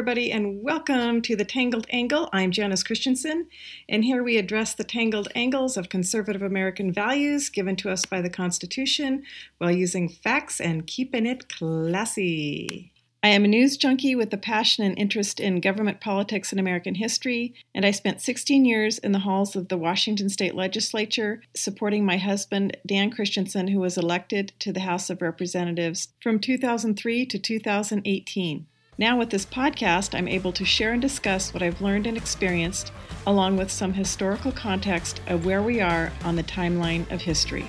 everybody, and welcome to the Tangled Angle. I'm Janis Kristiansen, and here we address the tangled angles of conservative American values given to us by the Constitution while using facts and keeping it classy. I am a news junkie with a passion and interest in government politics and American history, and I spent 16 years in the halls of the Washington State Legislature supporting my husband, Dan Kristiansen, who was elected to the House of Representatives from 2003 to 2018. Now, with this podcast, I'm able to share and discuss what I've learned and experienced, along with some historical context of where we are on the timeline of history.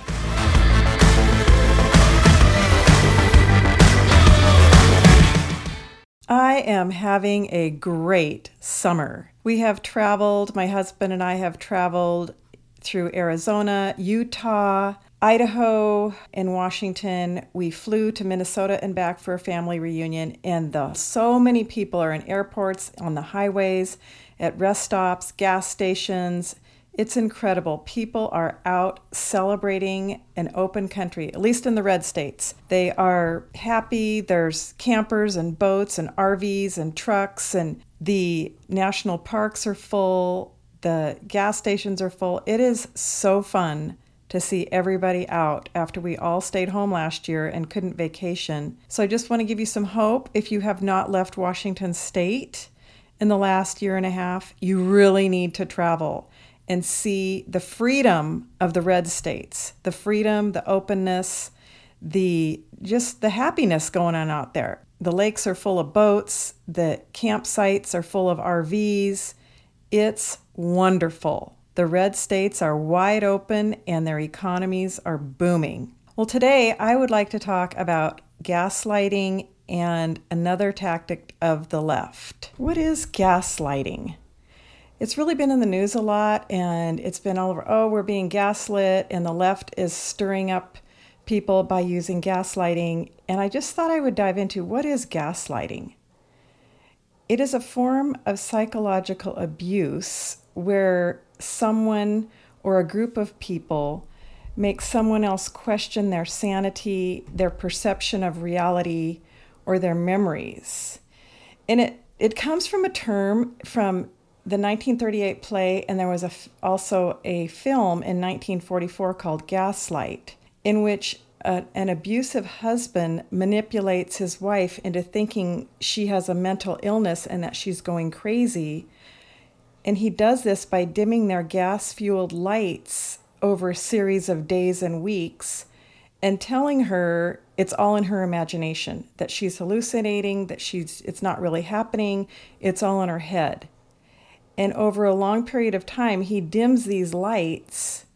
I am having a great summer. We have traveled, my husband and I have traveled through Arizona, Utah, Idaho and Washington. We flew to Minnesota and back for a family reunion, and the, so many people are in airports, on the highways, at rest stops, gas stations. It's incredible. People are out celebrating an open country, at least in the red states. They are happy. There's campers and boats and RVs and trucks, and the national parks are full. The gas stations are full. It is so fun to see everybody out after we all stayed home last year and couldn't vacation. So I just want to give you some hope. If you have not left Washington state in the last year and a half, you really need to travel and see the freedom of the red states, the freedom, the openness, the just the happiness going on out there. The lakes are full of boats, the campsites are full of RVs. It's wonderful. The red states are wide open and their economies are booming. Well, today I would like to talk about gaslighting and another tactic of the left. What is gaslighting? It's really been in the news a lot and it's been all over oh, we're being gaslit, and the left is stirring up people by using gaslighting. And I just thought I would dive into what is gaslighting? It is a form of psychological abuse where someone or a group of people makes someone else question their sanity, their perception of reality, or their memories. And it, it comes from a term from the 1938 play, and there was a, also a film in 1944 called Gaslight, in which a, an abusive husband manipulates his wife into thinking she has a mental illness and that she's going crazy and he does this by dimming their gas fueled lights over a series of days and weeks and telling her it's all in her imagination, that she's hallucinating, that she's it's not really happening, it's all in her head. And over a long period of time, he dims these lights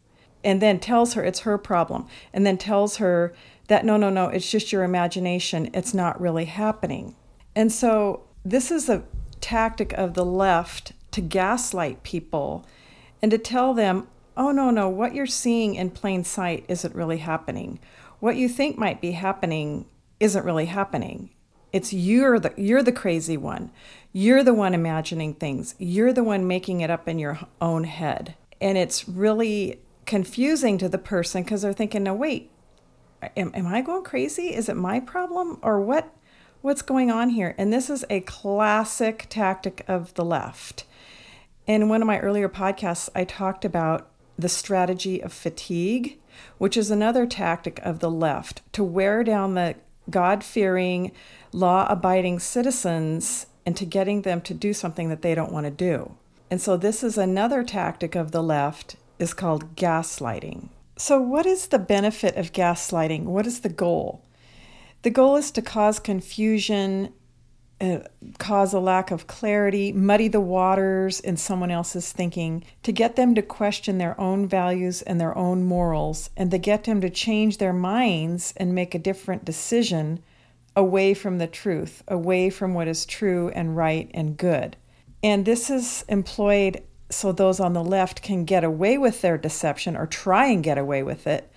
and then tells her it's her problem, and then tells her that no, no, no, it's just your imagination, it's not really happening. And so this is a tactic of the left to gaslight people and to tell them, oh, no, no, what you're seeing in plain sight isn't really happening. What you think might be happening isn't really happening. It's you're the you're the crazy one. You're the one imagining things. You're the one making it up in your own head. And it's really confusing to the person because they're thinking, "No, wait. Am, am I going crazy? Is it my problem or what what's going on here?" And this is a classic tactic of the left. In one of my earlier podcasts, I talked about the strategy of fatigue, which is another tactic of the left to wear down the God fearing, law abiding citizens into getting them to do something that they don't want to do. And so this is another tactic of the left is called gaslighting. So what is the benefit of gaslighting? What is the goal? The goal is to cause confusion uh, cause a lack of clarity, muddy the waters in someone else's thinking, to get them to question their own values and their own morals, and to get them to change their minds and make a different decision away from the truth, away from what is true and right and good. And this is employed so those on the left can get away with their deception or try and get away with it,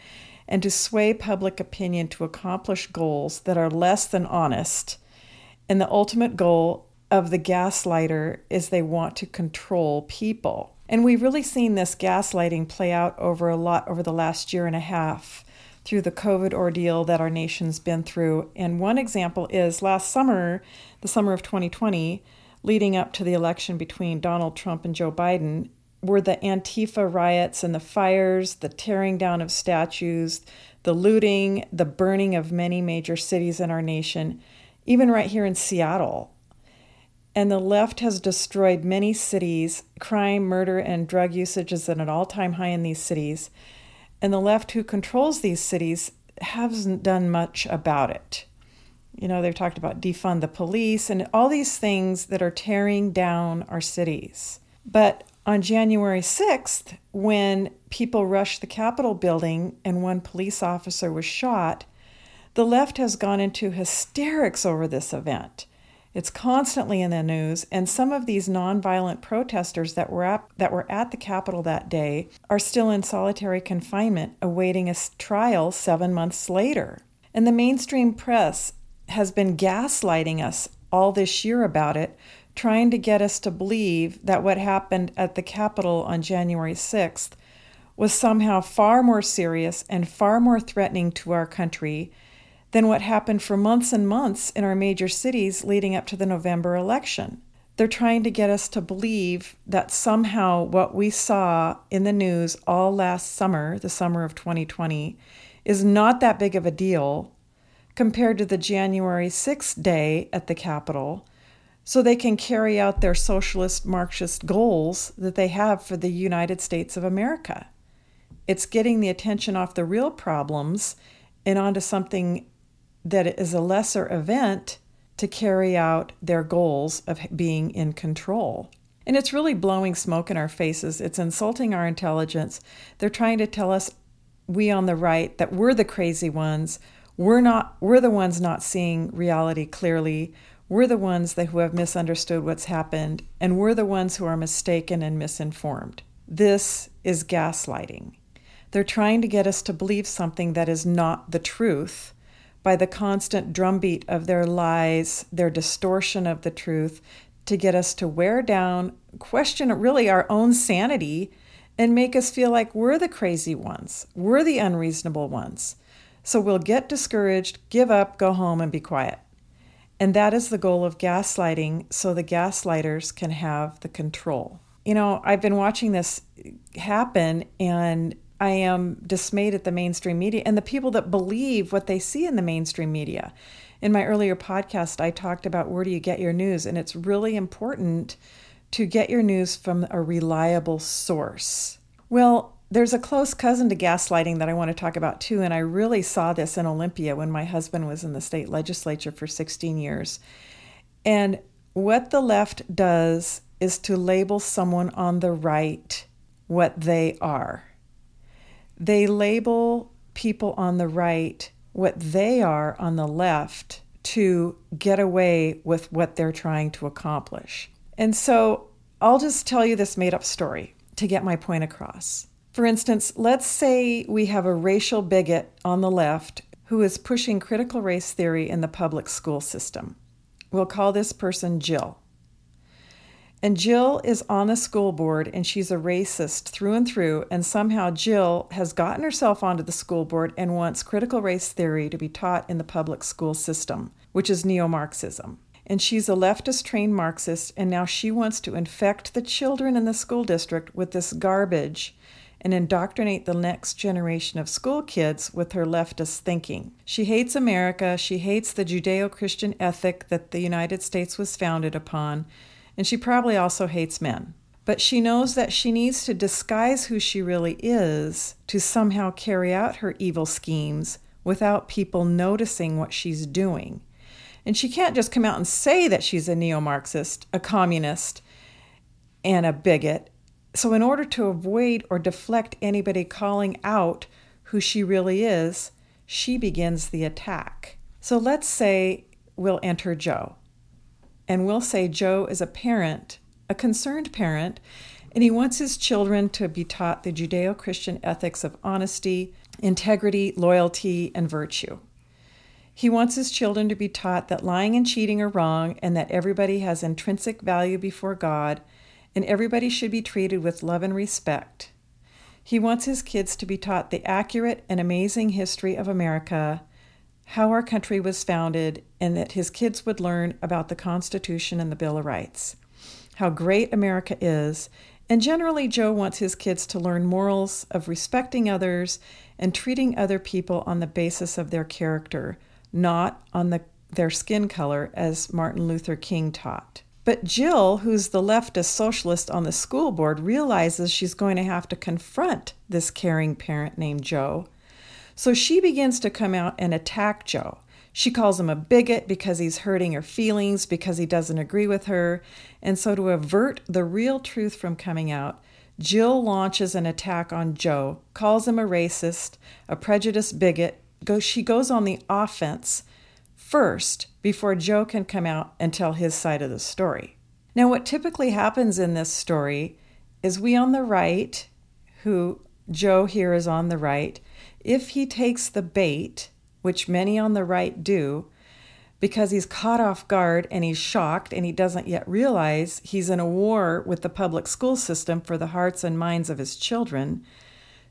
and to sway public opinion to accomplish goals that are less than honest and the ultimate goal of the gaslighter is they want to control people. And we've really seen this gaslighting play out over a lot over the last year and a half through the COVID ordeal that our nation's been through. And one example is last summer, the summer of 2020, leading up to the election between Donald Trump and Joe Biden were the Antifa riots and the fires, the tearing down of statues, the looting, the burning of many major cities in our nation, even right here in Seattle. And the left has destroyed many cities. Crime, murder, and drug usage is at an all time high in these cities. And the left, who controls these cities, hasn't done much about it. You know, they've talked about defund the police and all these things that are tearing down our cities. But on January 6th, when people rushed the Capitol building and one police officer was shot, the left has gone into hysterics over this event. It's constantly in the news, and some of these nonviolent protesters that were at, that were at the Capitol that day are still in solitary confinement awaiting a trial seven months later. And the mainstream press has been gaslighting us all this year about it, trying to get us to believe that what happened at the Capitol on January 6th was somehow far more serious and far more threatening to our country than what happened for months and months in our major cities leading up to the November election. They're trying to get us to believe that somehow what we saw in the news all last summer, the summer of 2020, is not that big of a deal compared to the January 6th day at the Capitol, so they can carry out their socialist Marxist goals that they have for the United States of America. It's getting the attention off the real problems and onto something that is a lesser event to carry out their goals of being in control. And it's really blowing smoke in our faces. It's insulting our intelligence. They're trying to tell us, we on the right, that we're the crazy ones. We're not we're the ones not seeing reality clearly. We're the ones that who have misunderstood what's happened, and we're the ones who are mistaken and misinformed. This is gaslighting. They're trying to get us to believe something that is not the truth by the constant drumbeat of their lies, their distortion of the truth, to get us to wear down, question really our own sanity, and make us feel like we're the crazy ones, we're the unreasonable ones. So we'll get discouraged, give up, go home, and be quiet. And that is the goal of gaslighting, so the gaslighters can have the control. You know, I've been watching this happen, and I am dismayed at the mainstream media and the people that believe what they see in the mainstream media. In my earlier podcast, I talked about where do you get your news, and it's really important to get your news from a reliable source. Well, there's a close cousin to gaslighting that I want to talk about too, and I really saw this in Olympia when my husband was in the state legislature for 16 years. And what the left does is to label someone on the right what they are they label people on the right what they are on the left to get away with what they're trying to accomplish. And so I'll just tell you this made up story to get my point across. For instance, let's say we have a racial bigot on the left who is pushing critical race theory in the public school system. We'll call this person Jill. And Jill is on the school board and she's a racist through and through. And somehow Jill has gotten herself onto the school board and wants critical race theory to be taught in the public school system, which is neo Marxism. And she's a leftist trained Marxist, and now she wants to infect the children in the school district with this garbage and indoctrinate the next generation of school kids with her leftist thinking. She hates America, she hates the Judeo Christian ethic that the United States was founded upon and she probably also hates men. But she knows that she needs to disguise who she really is to somehow carry out her evil schemes without people noticing what she's doing. And she can't just come out and say that she's a neo Marxist, a communist, and a bigot. So, in order to avoid or deflect anybody calling out who she really is, she begins the attack. So, let's say we'll enter Joe and we'll say Joe is a parent, a concerned parent, and he wants his children to be taught the Judeo Christian ethics of honesty, integrity, loyalty, and virtue. He wants his children to be taught that lying and cheating are wrong and that everybody has intrinsic value before God and everybody should be treated with love and respect. He wants his kids to be taught the accurate and amazing history of America, how our country was founded, and that his kids would learn about the Constitution and the Bill of Rights, how great America is. And generally, Joe wants his kids to learn morals of respecting others and treating other people on the basis of their character, not on the, their skin color, as Martin Luther King taught. But Jill, who's the leftist socialist on the school board, realizes she's going to have to confront this caring parent named Joe so she begins to come out and attack Joe. She calls him a bigot because he's hurting her feelings, because he doesn't agree with her. And so, to avert the real truth from coming out, Jill launches an attack on Joe, calls him a racist, a prejudiced bigot. Goes she goes on the offense first before Joe can come out and tell his side of the story. Now, what typically happens in this story is we on the right, who Joe here is on the right, if he takes the bait, which many on the right do, because he's caught off guard and he's shocked and he doesn't yet realize he's in a war with the public school system for the hearts and minds of his children,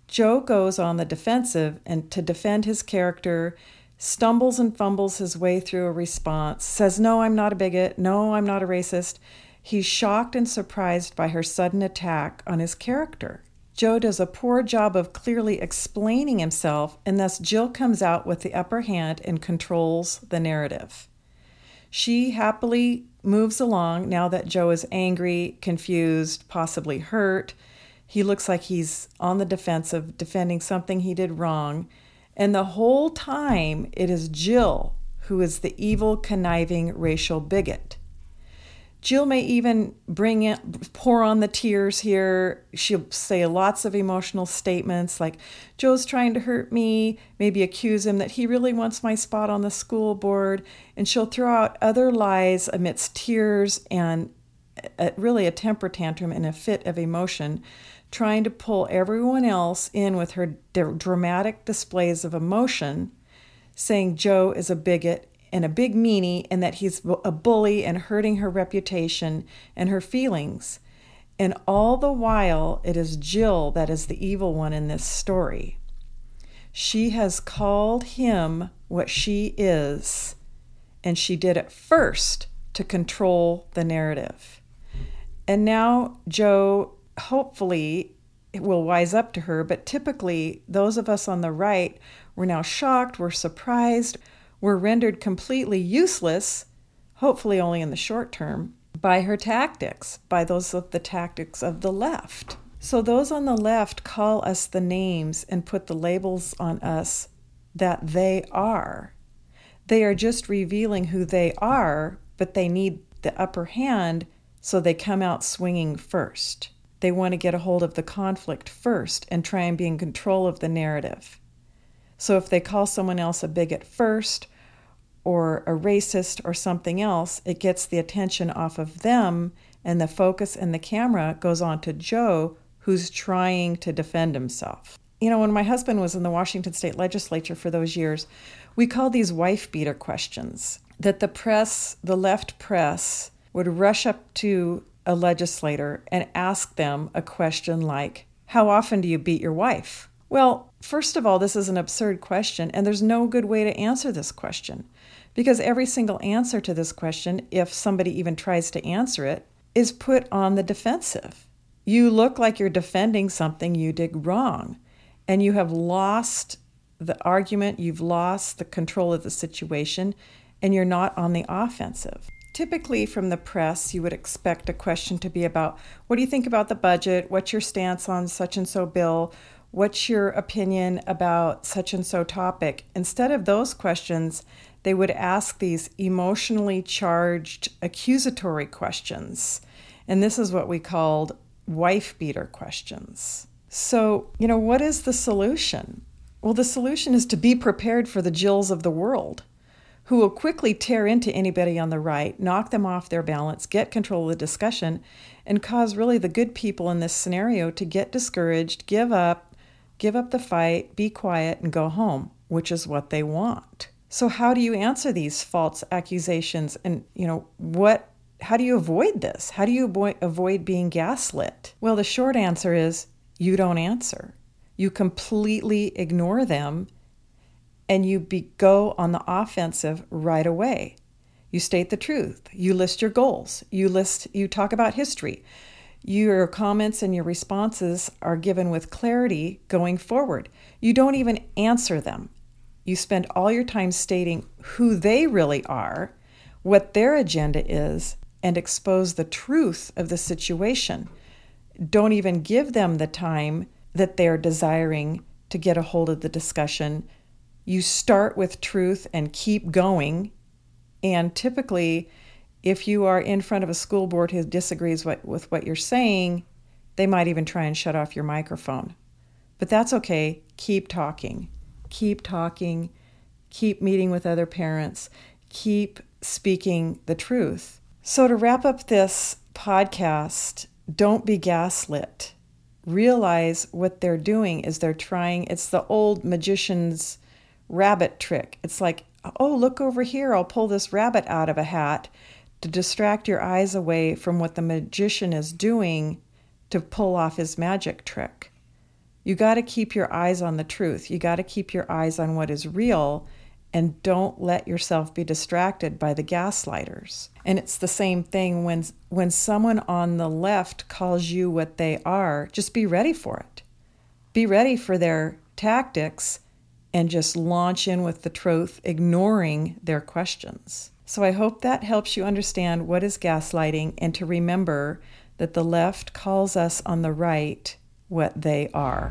Joe goes on the defensive and to defend his character, stumbles and fumbles his way through a response, says, No, I'm not a bigot. No, I'm not a racist. He's shocked and surprised by her sudden attack on his character. Joe does a poor job of clearly explaining himself, and thus Jill comes out with the upper hand and controls the narrative. She happily moves along now that Joe is angry, confused, possibly hurt. He looks like he's on the defensive, defending something he did wrong. And the whole time, it is Jill who is the evil, conniving racial bigot. Jill may even bring in, pour on the tears here. She'll say lots of emotional statements like, Joe's trying to hurt me, maybe accuse him that he really wants my spot on the school board. And she'll throw out other lies amidst tears and a, really a temper tantrum and a fit of emotion, trying to pull everyone else in with her dramatic displays of emotion, saying Joe is a bigot and a big meanie and that he's a bully and hurting her reputation and her feelings. And all the while, it is Jill that is the evil one in this story. She has called him what she is, and she did it first to control the narrative. And now Joe hopefully will wise up to her, but typically, those of us on the right, we're now shocked, we're surprised, were rendered completely useless, hopefully only in the short term, by her tactics, by those of the tactics of the left. So those on the left call us the names and put the labels on us that they are. They are just revealing who they are, but they need the upper hand, so they come out swinging first. They want to get a hold of the conflict first and try and be in control of the narrative. So if they call someone else a bigot first or a racist or something else, it gets the attention off of them and the focus and the camera goes on to Joe who's trying to defend himself. You know, when my husband was in the Washington state legislature for those years, we called these wife beater questions that the press, the left press, would rush up to a legislator and ask them a question like, How often do you beat your wife? Well, first of all, this is an absurd question, and there's no good way to answer this question. Because every single answer to this question, if somebody even tries to answer it, is put on the defensive. You look like you're defending something you did wrong, and you have lost the argument, you've lost the control of the situation, and you're not on the offensive. Typically, from the press, you would expect a question to be about what do you think about the budget? What's your stance on such and so bill? What's your opinion about such and so topic? Instead of those questions, they would ask these emotionally charged accusatory questions. And this is what we called wife beater questions. So, you know, what is the solution? Well, the solution is to be prepared for the Jills of the world who will quickly tear into anybody on the right, knock them off their balance, get control of the discussion, and cause really the good people in this scenario to get discouraged, give up, give up the fight, be quiet, and go home, which is what they want. So how do you answer these false accusations and you know what how do you avoid this? How do you avoid, being gaslit? Well, the short answer is you don't answer. You completely ignore them and you be, go on the offensive right away. You state the truth. You list your goals. You list you talk about history. Your comments and your responses are given with clarity going forward. You don't even answer them. You spend all your time stating who they really are, what their agenda is, and expose the truth of the situation. Don't even give them the time that they're desiring to get a hold of the discussion. You start with truth and keep going. And typically, if you are in front of a school board who disagrees what, with what you're saying, they might even try and shut off your microphone. But that's okay. Keep talking. Keep talking. Keep meeting with other parents. Keep speaking the truth. So, to wrap up this podcast, don't be gaslit. Realize what they're doing is they're trying, it's the old magician's rabbit trick. It's like, oh, look over here, I'll pull this rabbit out of a hat to distract your eyes away from what the magician is doing to pull off his magic trick. You got to keep your eyes on the truth. You got to keep your eyes on what is real and don't let yourself be distracted by the gaslighters. And it's the same thing when when someone on the left calls you what they are, just be ready for it. Be ready for their tactics and just launch in with the truth, ignoring their questions. So I hope that helps you understand what is gaslighting and to remember that the left calls us on the right what they are.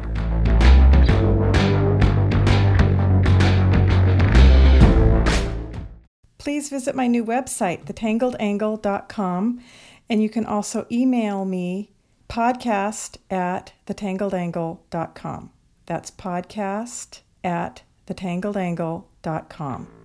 Please visit my new website, thetangledangle.com, and you can also email me podcast at thetangledangle.com. That's podcast at thetangledangle.com.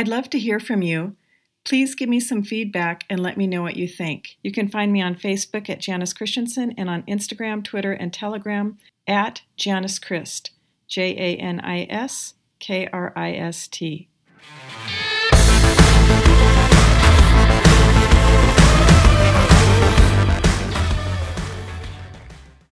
I'd love to hear from you. Please give me some feedback and let me know what you think. You can find me on Facebook at Janis Kristiansen and on Instagram, Twitter, and Telegram at Janis Krist, J A N I S K R I S T.